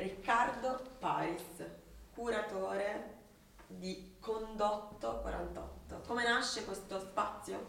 Riccardo Paris, curatore di Condotto 48. Come nasce questo spazio?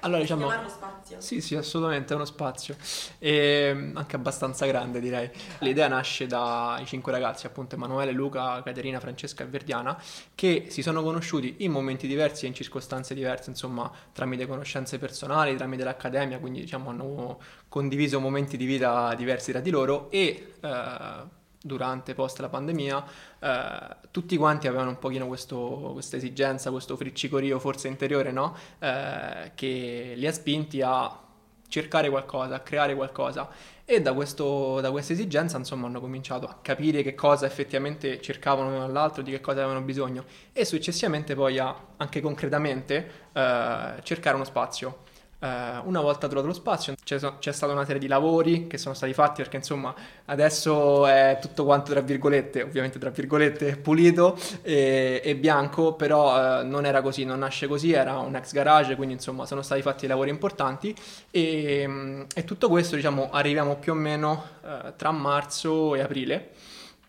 Allora, diciamo... chiamarlo spazio? Sì, sì, assolutamente, è uno spazio, e anche abbastanza grande direi. L'idea nasce dai cinque ragazzi, appunto Emanuele, Luca, Caterina, Francesca e Verdiana, che si sono conosciuti in momenti diversi e in circostanze diverse, insomma, tramite conoscenze personali, tramite l'accademia, quindi diciamo hanno condiviso momenti di vita diversi tra di loro e... Eh, durante, post la pandemia, eh, tutti quanti avevano un pochino questo, questa esigenza, questo friccicorio forse interiore, no? Eh, che li ha spinti a cercare qualcosa, a creare qualcosa. E da, questo, da questa esigenza, insomma, hanno cominciato a capire che cosa effettivamente cercavano l'uno dall'altro, di che cosa avevano bisogno e successivamente poi a, anche concretamente, eh, cercare uno spazio. Uh, una volta trovato lo spazio c'è, c'è, stata una serie di lavori che sono stati fatti perché insomma adesso è tutto quanto tra virgolette, ovviamente tra virgolette, pulito e, e bianco, però uh, non era così, non nasce così, era un ex garage, quindi insomma sono stati fatti lavori importanti e, e tutto questo diciamo arriviamo più o meno uh, tra marzo e aprile.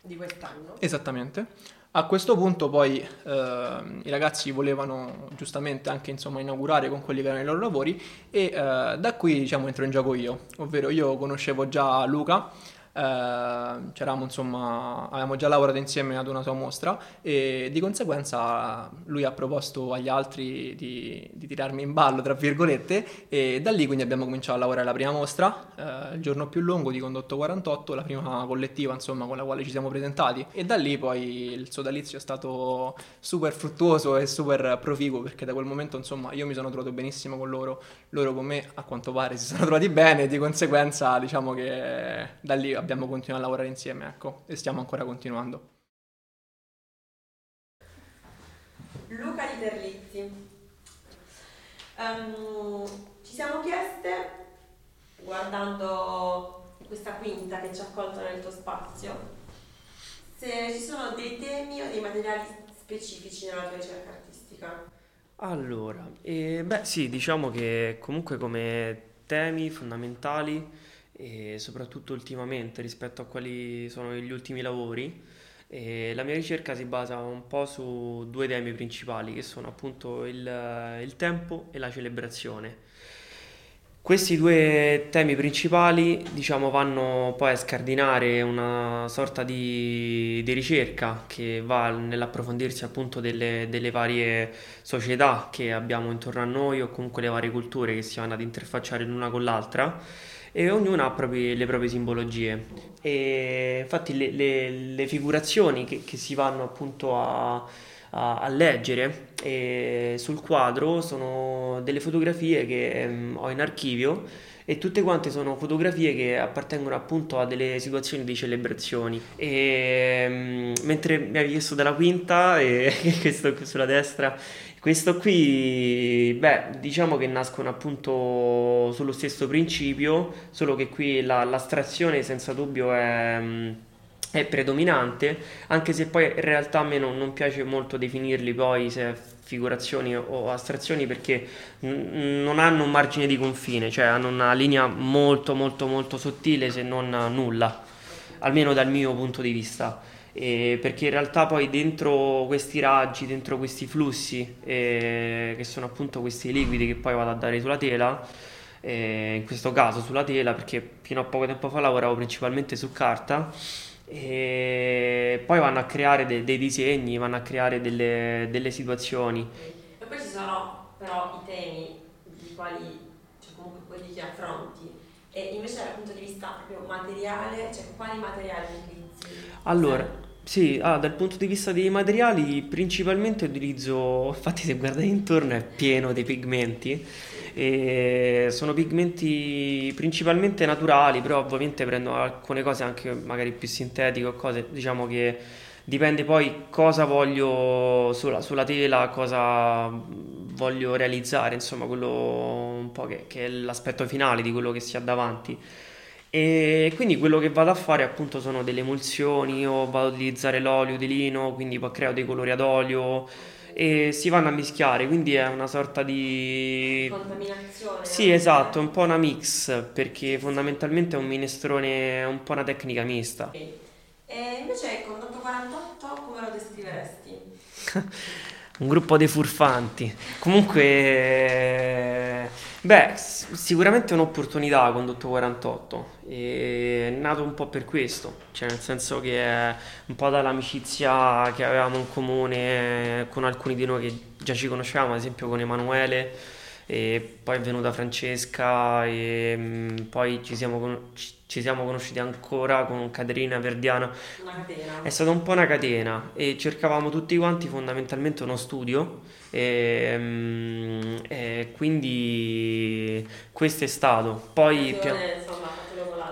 Di quest'anno? Esattamente. A questo punto poi eh, i ragazzi volevano giustamente anche insomma, inaugurare con quelli che erano i loro lavori e eh, da qui diciamo entro in gioco io, ovvero io conoscevo già Luca c'eravamo insomma, avevamo già lavorato insieme ad una sua mostra e di conseguenza lui ha proposto agli altri di, di tirarmi in ballo, tra virgolette, e da lì quindi abbiamo cominciato a lavorare la prima mostra, eh, il giorno più lungo di Condotto 48, la prima collettiva insomma con la quale ci siamo presentati. E da lì poi il sodalizio è stato super fruttuoso e super proficuo perché da quel momento insomma io mi sono trovato benissimo con loro, loro con me a quanto pare si sono trovati bene e di conseguenza diciamo che da lì abbiamo abbiamo continuato a lavorare insieme, ecco, e stiamo ancora continuando. Luca di Terlizzi. Um, ci siamo chieste, guardando questa quinta che ci ha accolto nel tuo spazio, se ci sono dei temi o dei materiali specifici nella tua ricerca artistica. Allora, eh, beh sì, diciamo che comunque come temi fondamentali e soprattutto ultimamente rispetto a quali sono gli ultimi lavori. E la mia ricerca si basa un po' su due temi principali che sono appunto il, il tempo e la celebrazione. Questi due temi principali, diciamo, vanno poi a scardinare una sorta di, di ricerca che va nell'approfondirsi appunto delle, delle, varie società che abbiamo intorno a noi o comunque le varie culture che si vanno ad interfacciare l'una con l'altra e ognuna ha propri, le proprie simbologie. E infatti le, le, le figurazioni che, che, si vanno appunto a, a, a leggere sul quadro sono delle fotografie che um, ho in archivio e tutte quante sono fotografie che appartengono appunto a delle situazioni di celebrazioni. E, um, mentre mi hai chiesto della quinta, e questo qui sulla destra, questo qui, beh, diciamo che nascono appunto sullo stesso principio, solo che qui la, l'astrazione senza dubbio è, è, predominante, anche se poi in realtà a me non, non piace molto definirli poi se figurazioni o astrazioni perché n- non hanno un margine di confine, cioè hanno una linea molto molto molto sottile se non nulla, almeno dal mio punto di vista. Eh, perché in realtà poi dentro questi raggi, dentro questi flussi, eh, che sono appunto questi liquidi che poi vado a dare sulla tela, eh, in questo caso sulla tela, perché fino a poco tempo fa lavoravo principalmente su carta, e poi vanno a creare de- dei disegni, vanno a creare delle, delle situazioni. E poi ci sono però i temi di quali, cioè comunque quelli che affronti, e invece dal punto di vista proprio materiale, cioè quali materiali utilizzi? Allora, sì, ah, dal punto di vista dei materiali, principalmente utilizzo, infatti se guardate intorno è pieno di pigmenti, e sono pigmenti principalmente naturali, però ovviamente prendo alcune cose anche magari più sintetiche o cose, diciamo che dipende poi cosa voglio sulla, sulla tela, cosa voglio realizzare, insomma quello un po' che, che è l'aspetto finale di quello che si ha davanti. E quindi quello che vado a fare appunto sono delle emulsioni o vado ad utilizzare l'olio di lino, quindi poi creo dei colori ad olio e si vanno a mischiare, quindi è una sorta di contaminazione. Sì, esatto, è un po' una mix perché fondamentalmente è un minestrone, è un po' una tecnica mista. Okay. E invece con 848 come lo descriveresti? Un gruppo dei furfanti. Comunque, beh, sicuramente un'opportunità con Dotto 48. È nato un po' per questo, cioè nel senso che è un po' dall'amicizia che avevamo in comune con alcuni di noi che già ci conoscevamo, ad esempio con Emanuele e poi è venuta Francesca e mh, poi ci siamo, con- ci siamo conosciuti ancora con Caterina Verdiana. Una catena. È stata un po' una catena e cercavamo tutti quanti fondamentalmente uno studio e, mh, e quindi questo è stato. Poi pia-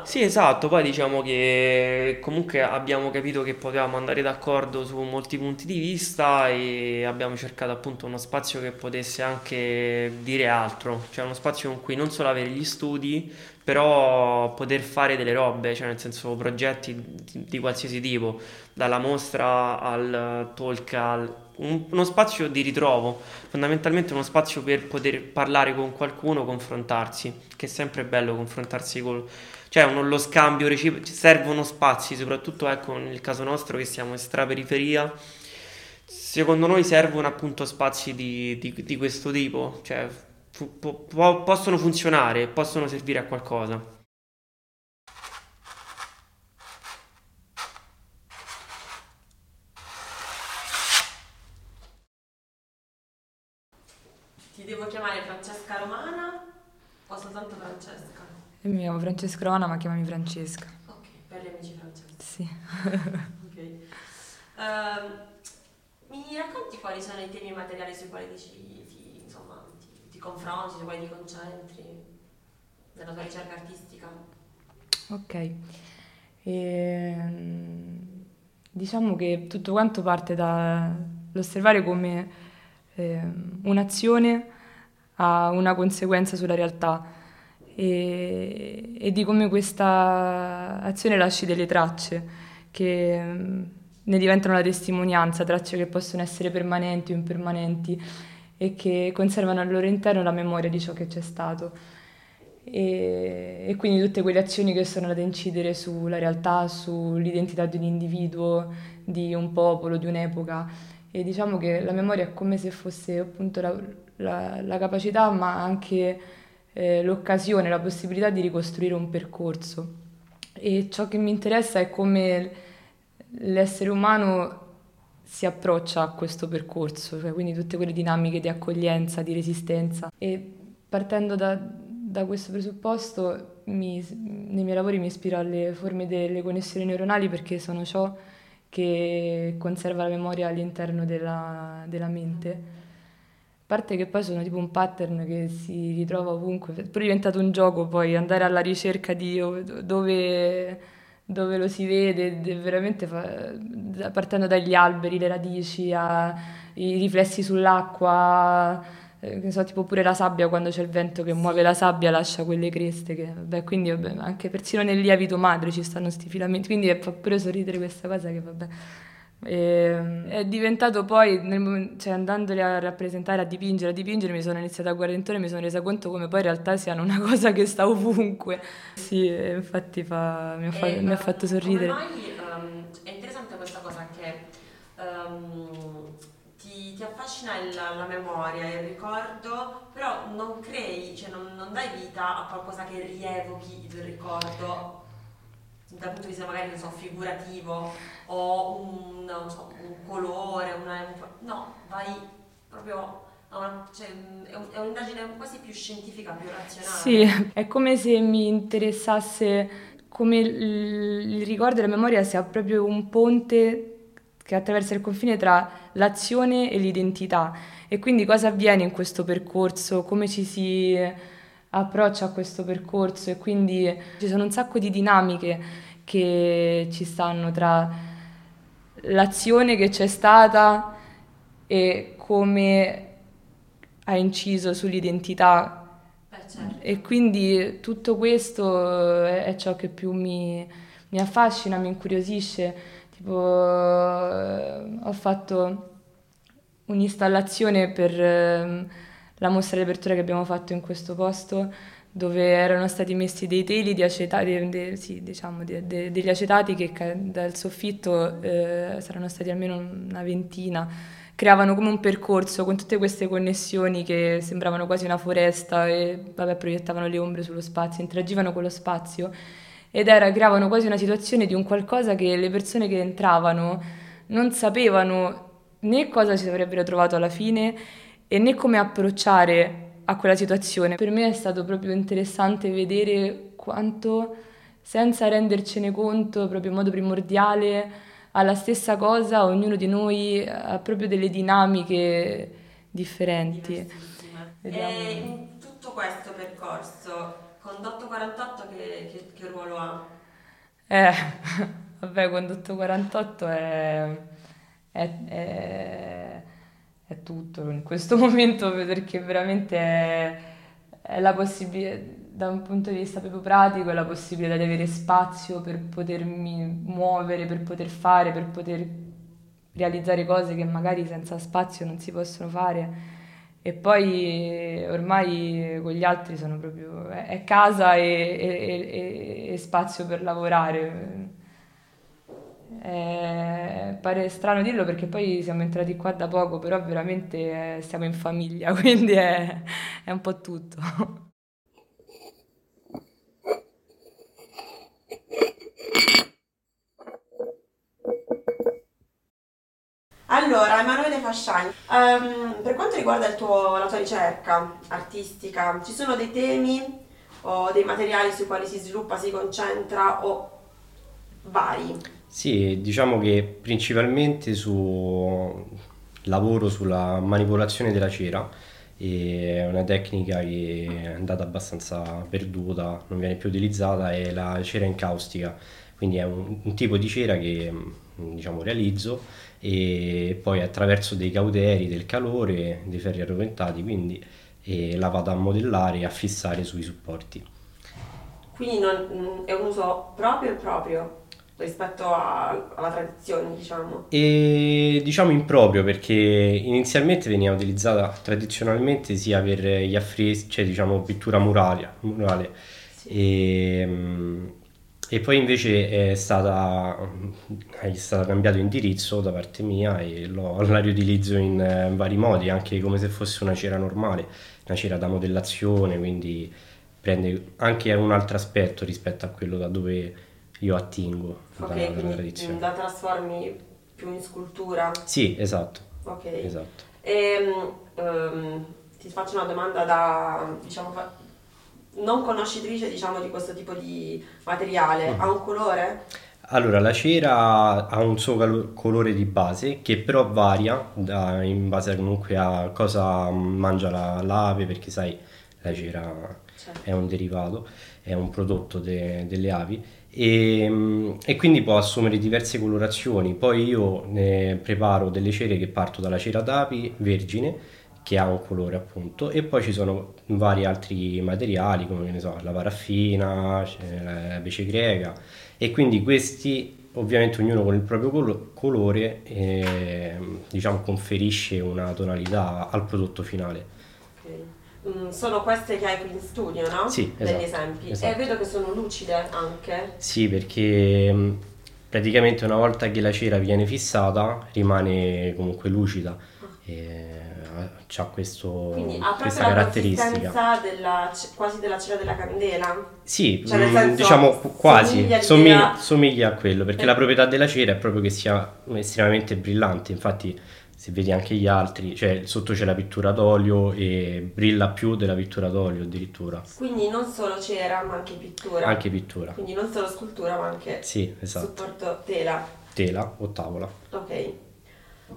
sì, esatto, poi diciamo che comunque abbiamo capito che potevamo andare d'accordo su molti punti di vista e abbiamo cercato appunto uno spazio che potesse anche dire altro, cioè uno spazio con cui non solo avere gli studi, però poter fare delle robe, cioè nel senso progetti di, di qualsiasi tipo, dalla mostra al talk, al- un- uno spazio di ritrovo, fondamentalmente uno spazio per poter parlare con qualcuno, confrontarsi, che è sempre bello confrontarsi col cioè uno- lo scambio reciproco, servono spazi, soprattutto ecco nel caso nostro che siamo in straperiferia, secondo noi servono appunto spazi di, di- di questo tipo, cioè fu- po- possono funzionare, possono servire a qualcosa. Ti devo chiamare Francesca Romana o soltanto Francesca? Io mi chiamo Francesca Romana, ma chiamami Francesca. Ok, per gli amici Francesca. Sì. Ok. Ehm, mi racconti quali sono i temi materiali sui quali ti, ti- insomma, ti, ti confronti, sui quali ti concentri nella tua ricerca artistica? Ok. Ehm, diciamo che tutto quanto parte dall'osservare come ehm, un'azione ha una conseguenza sulla realtà e, e di come questa azione lasci delle tracce che ehm, ne diventano la testimonianza, tracce che possono essere permanenti o impermanenti e che conservano al loro interno la memoria di ciò che c'è stato. E, e quindi tutte quelle azioni che sono andate a incidere sulla realtà, sull'identità di un individuo, di un popolo, di un'epoca. E diciamo che la memoria è come se fosse appunto la, la- la capacità, ma anche eh, l'occasione, la possibilità di ricostruire un percorso. E ciò che mi interessa è come l'essere umano si approccia a questo percorso, cioè quindi tutte quelle dinamiche di accoglienza, di resistenza. E partendo da, da questo presupposto, mi- nei miei lavori mi ispiro alle forme delle connessioni neuronali perché sono ciò che conserva la memoria all'interno della, della mente. A parte che poi sono tipo un pattern che si ritrova ovunque, è diventato un gioco poi andare alla ricerca di dove, dove lo si vede, de- veramente fa- partendo dagli alberi, le radici, a- i riflessi sull'acqua, eh, so, tipo pure la sabbia quando c'è il vento che muove la sabbia lascia quelle creste, che, vabbè, quindi vabbè, anche persino nel lievito madre ci stanno sti filamenti, quindi fa pure sorridere questa cosa che vabbè. E, è diventato poi, nel cioè andandoli a rappresentare, a dipingere, a dipingere, mi sono iniziata a guardare intorno e mi sono resa conto come poi in realtà siano una cosa che sta ovunque. Sì, infatti fa- mi, ha fa- E, mi ha eh, fatto sorridere. Come mai ehm, è interessante questa cosa che ehm, ti, ti affascina il- la memoria, il ricordo, però non crei, cioè non, non dai vita a qualcosa che rievochi il ricordo dal punto di vista magari so, figurativo o un, so, un colore, una, no, vai proprio una, cioè, è, un- è un'indagine quasi più scientifica, più razionale. Sì, è come se mi interessasse come il ricordo e la memoria sia proprio un ponte che attraversa il confine tra l'azione e l'identità. E quindi cosa avviene in questo percorso, come ci si approccia a questo percorso e quindi ci sono un sacco di dinamiche che ci stanno tra l'azione che c'è stata e come ha inciso sull'identità Beh, certo. e quindi tutto questo è, è ciò che più mi, mi affascina, mi incuriosisce. Tipo, eh, ho fatto un'installazione per ehm, la mostra di apertura che abbiamo fatto in questo posto, dove erano stati messi dei teli di acetati, de, sì, diciamo, de, de, degli acetati che dal soffitto eh, saranno stati almeno una ventina, creavano come un percorso con tutte queste connessioni che sembravano quasi una foresta e vabbè, proiettavano le ombre sullo spazio, interagivano con lo spazio ed era, creavano quasi una situazione di un qualcosa che le persone che entravano non sapevano né cosa ci avrebbero trovato alla fine e né come approcciare a quella situazione. Per me è stato proprio interessante vedere quanto, senza rendercene conto, proprio in modo primordiale, alla stessa cosa, ognuno di noi ha proprio delle dinamiche differenti. E in tutto questo percorso, Condotto 48 che, che, che ruolo ha? Eh, vabbè, Condotto 48 è, è, è è tutto in questo momento perché veramente è, è la possibilità, da un punto di vista proprio pratico, è la possibilità di avere spazio per potermi muovere, per poter fare, per poter realizzare cose che magari senza spazio non si possono fare. E poi ormai con gli altri sono proprio... è casa e, e, e, e spazio per lavorare eh, pare strano dirlo perché poi siamo entrati qua da poco, però veramente eh, siamo in famiglia, quindi è, è un po' tutto. Allora, Emanuele Fasciani, um, per quanto riguarda tuo, la tua ricerca artistica, ci sono dei temi o dei materiali sui quali si sviluppa, si concentra o? Sì, diciamo che principalmente su lavoro sulla manipolazione della cera, è una tecnica che è andata abbastanza perduta, non viene più utilizzata, è la cera incaustica, quindi è un, un tipo di cera che diciamo, realizzo e poi attraverso dei cauteri, del calore, dei ferri arroventati, quindi la vado a modellare e a fissare sui supporti. Quindi non, è un uso proprio e proprio? Rispetto a, alla tradizione, diciamo? E diciamo improprio perché inizialmente veniva utilizzata tradizionalmente sia per gli affreschi, cioè diciamo pittura murale, murale. Sì. E, mm, e, poi invece è stata, è stato cambiato indirizzo da parte mia e lo, la riutilizzo in, in vari modi, anche come se fosse una cera normale, una cera da modellazione, quindi prende anche un altro aspetto rispetto a quello da dove io attingo ok, dalla, dalla tradizione. la trasformi più in scultura? Sì, esatto. Ok. Esatto. E, um, ti faccio una domanda da, diciamo, non conoscitrice diciamo, di questo tipo di materiale. Mm. Ha un colore? Allora, la cera ha un suo colore di base che però varia da, in base comunque a cosa mangia la, l'ave, perché sai, la cera certo. è un derivato, è un prodotto de, delle avi e, e, quindi può assumere diverse colorazioni. Poi io ne preparo delle cere che parto dalla cera d'api vergine che ha un colore appunto e poi ci sono vari altri materiali come ne so, la paraffina, la pece greca e quindi questi ovviamente ognuno con il proprio colore eh, diciamo conferisce una tonalità al prodotto finale. Mm, sono queste che hai qui in studio, no? Sì, esatto, Degli esempi. Esatto. E vedo che sono lucide anche. Sì, perché mm, praticamente una volta che la cera viene fissata rimane comunque lucida. Ah. E ha questo, Quindi ha questa caratteristica. Della, quasi della cera della candela? Sì, cioè, mh, senso, diciamo quasi, somiglia, somiglia, somiglia, a quello, perché eh. la proprietà della cera è proprio che sia estremamente brillante, infatti se vedi anche gli altri, cioè sotto c'è la pittura d'olio e brilla più della pittura d'olio addirittura. Quindi non solo cera ma anche pittura. Anche pittura. Quindi non solo scultura ma anche sì, esatto. supporto tela. Tela o tavola. Ok.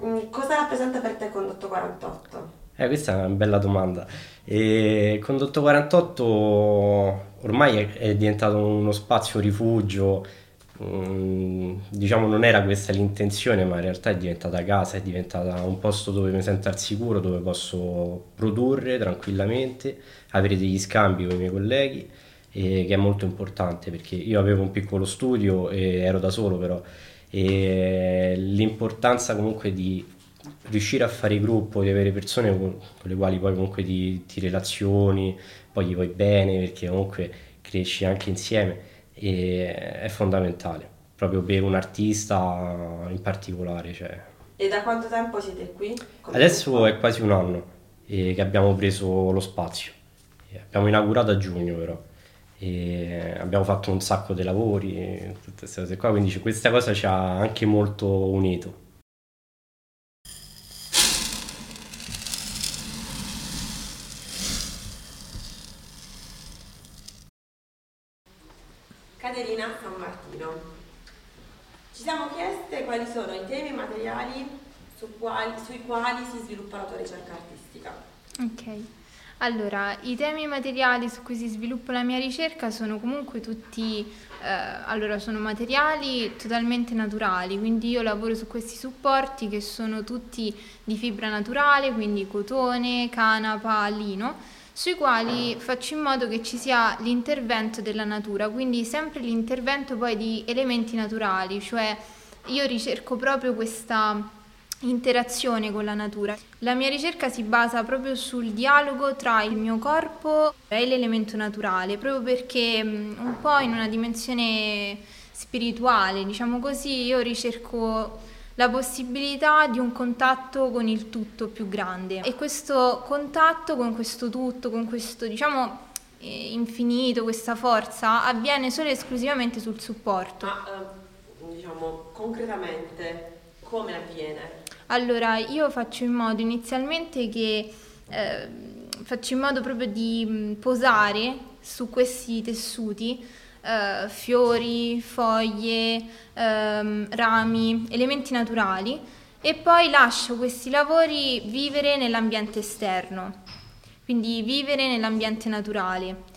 Mm, cosa rappresenta per te Condotto 48? Eh, questa è una bella domanda. E Condotto 48 ormai è, è diventato uno spazio rifugio Mm, diciamo non era questa l'intenzione ma in realtà è diventata casa, è diventata un posto dove mi sento al sicuro, dove posso produrre tranquillamente, avere degli scambi con i miei colleghi e che è molto importante perché io avevo un piccolo studio e ero da solo però e l'importanza comunque di riuscire a fare gruppo, di avere persone con, con le quali poi comunque ti, ti relazioni, poi gli vuoi bene perché comunque cresci anche insieme è fondamentale, proprio per un artista in particolare. Cioè. E da quanto tempo siete qui? Come Adesso è quasi un anno che abbiamo preso lo spazio, abbiamo inaugurato a giugno però e abbiamo fatto un sacco di lavori, tutte queste cose qua, quindi questa cosa ci ha anche molto unito. Ci siamo chieste quali sono i temi materiali su quali, sui quali si sviluppa la tua ricerca artistica. Ok. Allora, i temi materiali su cui si sviluppa la mia ricerca sono comunque tutti, eh, allora, sono materiali totalmente naturali, quindi io lavoro su questi supporti che sono tutti di fibra naturale, quindi cotone, canapa, lino, sui quali faccio in modo che ci sia l'intervento della natura, quindi sempre l'intervento poi di elementi naturali, cioè io ricerco proprio questa interazione con la natura. La mia ricerca si basa proprio sul dialogo tra il mio corpo e l'elemento naturale, proprio perché mm, un po' in una dimensione spirituale, diciamo così, io ricerco la possibilità di un contatto con il tutto più grande e questo contatto con questo tutto, con questo diciamo eh, infinito, questa forza avviene solo e esclusivamente sul supporto. Ma eh, diciamo concretamente come avviene? Allora, io faccio in modo inizialmente che eh, faccio in modo proprio di mm, posare su questi tessuti eh, fiori, foglie, ehm, rami, elementi naturali e poi lascio questi lavori vivere nell'ambiente esterno, quindi vivere nell'ambiente naturale.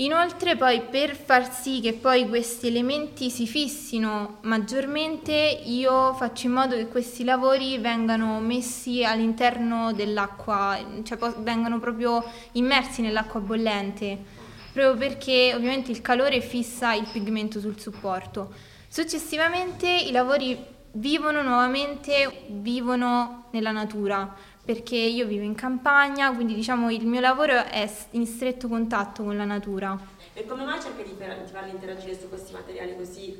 Inoltre poi per far sì che poi questi elementi si fissino maggiormente io faccio in modo che questi lavori vengano messi all'interno dell'acqua, cioè vengano proprio immersi nell'acqua bollente, proprio perché ovviamente il calore fissa il pigmento sul supporto. Successivamente i lavori vivono nuovamente, vivono nella natura, perché io vivo in campagna, quindi diciamo il mio lavoro è in stretto contatto con la natura. E come mai cerchi di, farli interagire su questi materiali così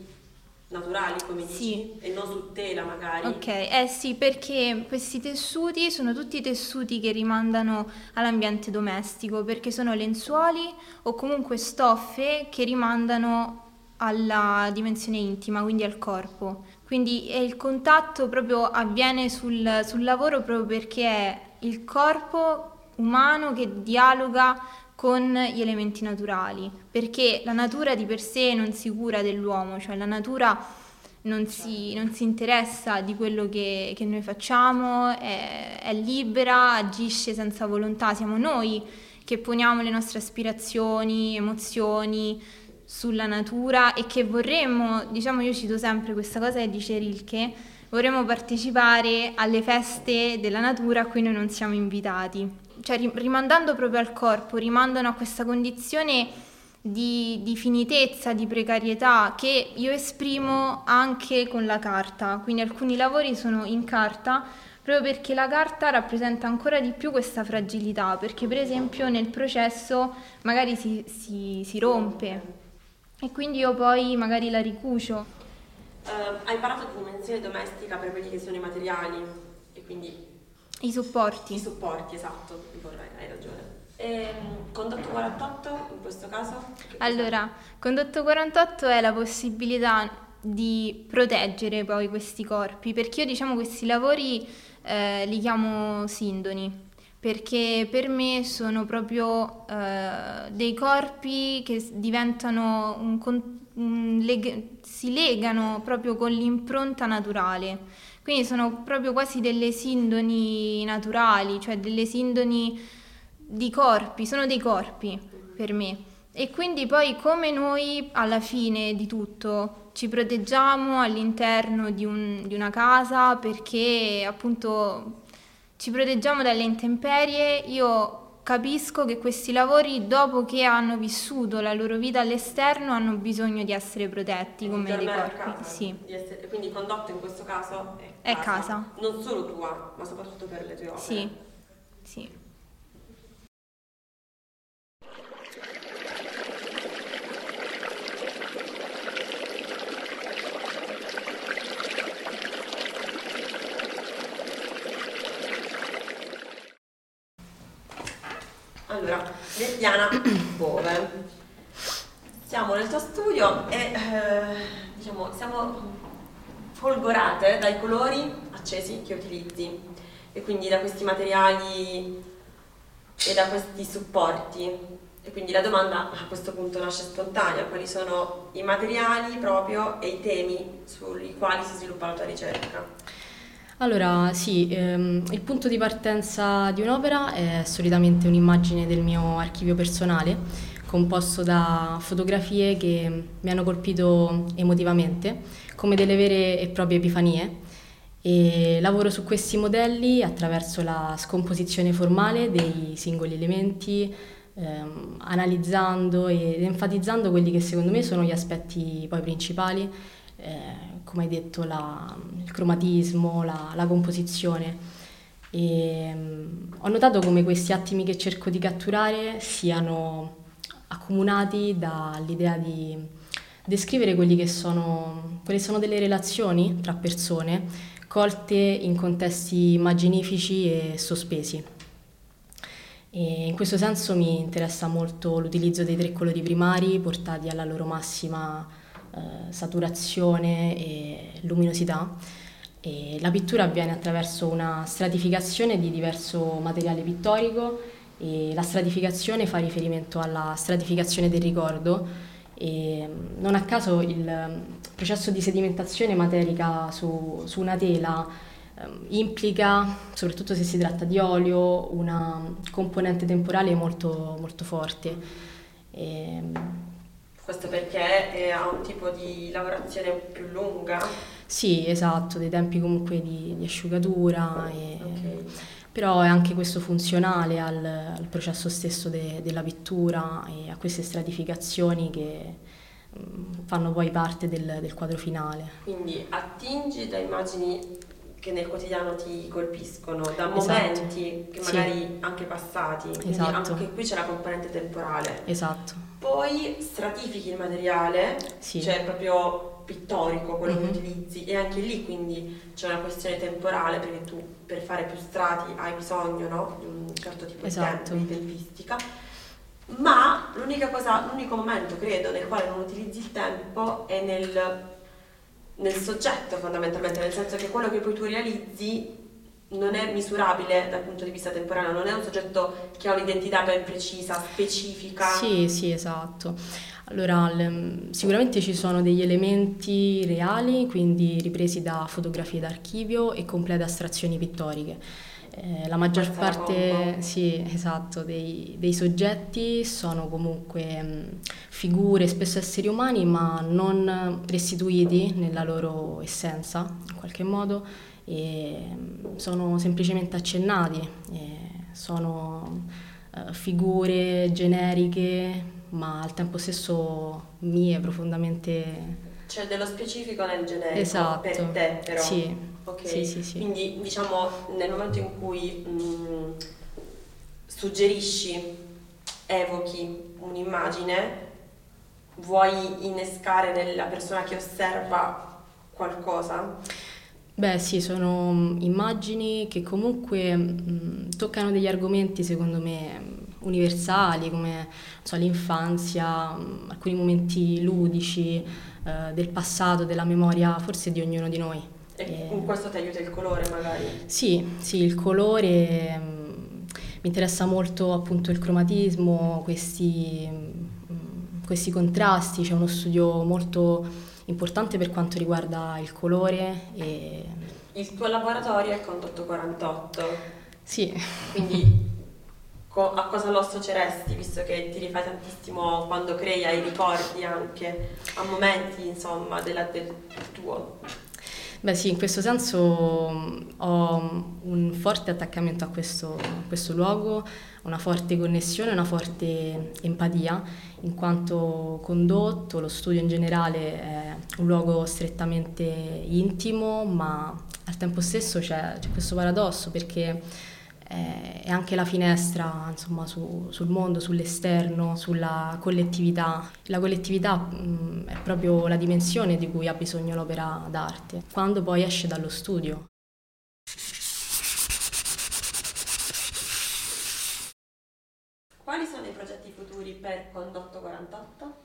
naturali, come dici, sì. e non su tela magari? Ok, eh sì, perché questi tessuti sono tutti tessuti che rimandano all'ambiente domestico, perché sono lenzuoli o comunque stoffe che rimandano alla dimensione intima, quindi al corpo. Quindi il contatto proprio avviene sul, sul lavoro proprio perché è il corpo umano che dialoga con gli elementi naturali, perché la natura di per sé non si cura dell'uomo, cioè la natura non si, non si interessa di quello che, che noi facciamo, è, è, libera, agisce senza volontà, siamo noi che poniamo le nostre aspirazioni, emozioni, sulla natura e che vorremmo, diciamo io cito sempre questa cosa che dice Rilke, vorremmo partecipare alle feste della natura a cui noi non siamo invitati. Cioè rimandando proprio al corpo, rimandano a questa condizione di, di finitezza, di precarietà che io esprimo anche con la carta. Quindi alcuni lavori sono in carta proprio perché la carta rappresenta ancora di più questa fragilità, perché per esempio nel processo magari si, si, si rompe e quindi io poi magari la ricucio. Uh, hai parlato di dimensione domestica per quelli che sono i materiali e quindi... I supporti. I supporti, esatto, hai ragione. E, ehm, condotto 48 in questo caso? Allora, condotto 48 è la possibilità di proteggere poi questi corpi, perché io diciamo questi lavori eh, li chiamo sindoni, perché per me sono proprio eh, dei corpi che diventano un, un leg- si legano proprio con l'impronta naturale. Quindi sono proprio quasi delle sindoni naturali, cioè delle sindoni di corpi, sono dei corpi per me. E quindi poi come noi alla fine di tutto ci proteggiamo all'interno di, un, di una casa perché appunto ci proteggiamo dalle intemperie, io capisco che questi lavori dopo che hanno vissuto la loro vita all'esterno hanno bisogno di essere protetti come dei corpi. Sì. Essere, quindi condotto in questo caso è, è casa. Non solo tua, ma soprattutto per le tue opere. Sì, sì. Allora, Lettiana Bove. Siamo nel tuo studio e eh, diciamo siamo folgorate dai colori accesi che utilizzi e quindi da questi materiali e da questi supporti. E quindi la domanda a questo punto nasce spontanea, quali sono i materiali proprio e i temi sui quali si sviluppa la tua ricerca? Allora, sì, ehm, il punto di partenza di un'opera è solitamente un'immagine del mio archivio personale, composto da fotografie che mi hanno colpito emotivamente, come delle vere e proprie epifanie. E lavoro su questi modelli attraverso la scomposizione formale dei singoli elementi, ehm, analizzando ed enfatizzando quelli che secondo me sono gli aspetti poi principali, eh, come hai detto la, il cromatismo, la, la composizione. E, um, ho notato come questi attimi che cerco di catturare siano accomunati dall'idea di descrivere quelli che sono, quelle sono delle relazioni tra persone colte in contesti immaginifici e sospesi. E in questo senso mi interessa molto l'utilizzo dei tre colori primari portati alla loro massima eh, saturazione e luminosità. E la pittura avviene attraverso una stratificazione di diverso materiale pittorico e la stratificazione fa riferimento alla stratificazione del ricordo e mm, non a caso il mm, processo di sedimentazione materica su, su una tela Ehm, implica, soprattutto se si tratta di olio, una componente temporale molto, molto forte. E, questo perché ha un tipo di lavorazione più lunga? Sì, esatto, dei tempi comunque di, di asciugatura. E, okay. Però è anche questo funzionale al, al processo stesso de, della pittura e a queste stratificazioni che mm, fanno poi parte del, del quadro finale. Quindi attingi da immagini che nel quotidiano ti colpiscono, da esatto. momenti che magari sì. anche passati, quindi esatto. anche qui c'è la componente temporale. Esatto. Poi stratifichi il materiale, sì. cioè proprio pittorico quello mm-hmm. che mhm. utilizzi e anche lì quindi c'è una questione temporale perché tu per fare più strati hai bisogno no? di un certo tipo esatto. di tempo, di tempistica. Ma l'unica cosa, l'unico momento credo nel quale non utilizzi il tempo è nel nel soggetto fondamentalmente, nel senso che quello che poi tu realizzi non è misurabile dal punto di vista temporale, non è un soggetto che ha un'identità ben precisa, specifica. Sì, sì, esatto. Allora, le, sicuramente ci sono degli elementi reali, quindi ripresi da fotografie d'archivio e complete astrazioni pittoriche eh, la maggior parte sì, esatto, dei, dei, soggetti sono comunque mh, figure, spesso esseri umani, ma non restituiti nella loro essenza, in qualche modo, sono semplicemente accennati, sono uh, figure generiche, ma al tempo stesso mie, profondamente... C'è dello specifico nel generico esatto. per te, però. Sì. Ok, sì, sì, sì. quindi diciamo nel momento in cui mh, mm, suggerisci, evochi un'immagine, vuoi innescare nella persona che osserva qualcosa? Beh sì, sono mm, immagini che comunque mh, mm, toccano degli argomenti secondo me universali come so, l'infanzia, mh, alcuni momenti ludici eh, del passato, della memoria forse di ognuno di noi. E con questo ti aiuta il colore magari? Sì, sì, il colore mm, mi interessa molto appunto il cromatismo, questi, mm, questi contrasti, c'è uno studio molto importante per quanto riguarda il colore. E... Il tuo laboratorio è Condotto 48? Sì. Quindi co- a cosa lo associeresti, visto che ti rifai tantissimo quando crei, ai ricordi anche, a momenti insomma della, del tuo? Beh sì, in questo senso mm, ho un forte attaccamento a questo, a questo luogo, una forte connessione, una forte empatia, in quanto condotto, lo studio in generale è un luogo strettamente intimo, ma al tempo stesso c'è, c'è questo paradosso perché eh, è anche la finestra insomma, su, sul mondo, sull'esterno, sulla collettività. La collettività mh, è proprio la dimensione di cui ha bisogno l'opera d'arte, quando poi esce dallo studio. Qual per Condotto 48?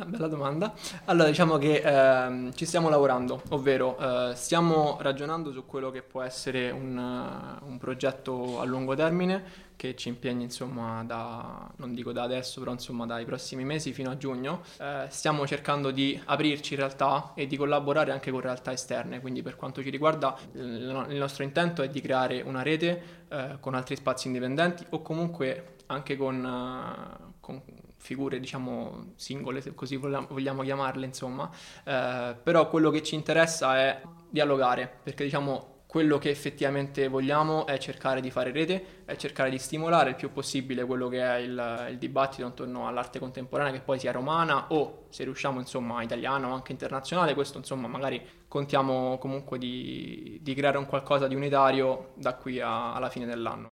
Ah, bella domanda. Allora, diciamo che ehm, ci stiamo lavorando, ovvero eh, stiamo ragionando su quello che può essere un, uh, un progetto a lungo termine che ci impegni, insomma, da, non dico da adesso, però insomma dai prossimi mesi fino a giugno. Eh, stiamo cercando di aprirci in realtà e di collaborare anche con realtà esterne, quindi per quanto ci riguarda il, nostro intento è di creare una rete eh, con altri spazi indipendenti o comunque anche con, uh, con figure diciamo singole, se così vogliamo chiamarle, insomma, eh, però quello che ci interessa è dialogare, perché diciamo quello che effettivamente vogliamo è cercare di fare rete, è cercare di stimolare il più possibile quello che è il, il dibattito intorno all'arte contemporanea, che poi sia romana o se riusciamo insomma italiana o anche internazionale, questo insomma magari contiamo comunque di, di creare un qualcosa di unitario da qui a, alla fine dell'anno.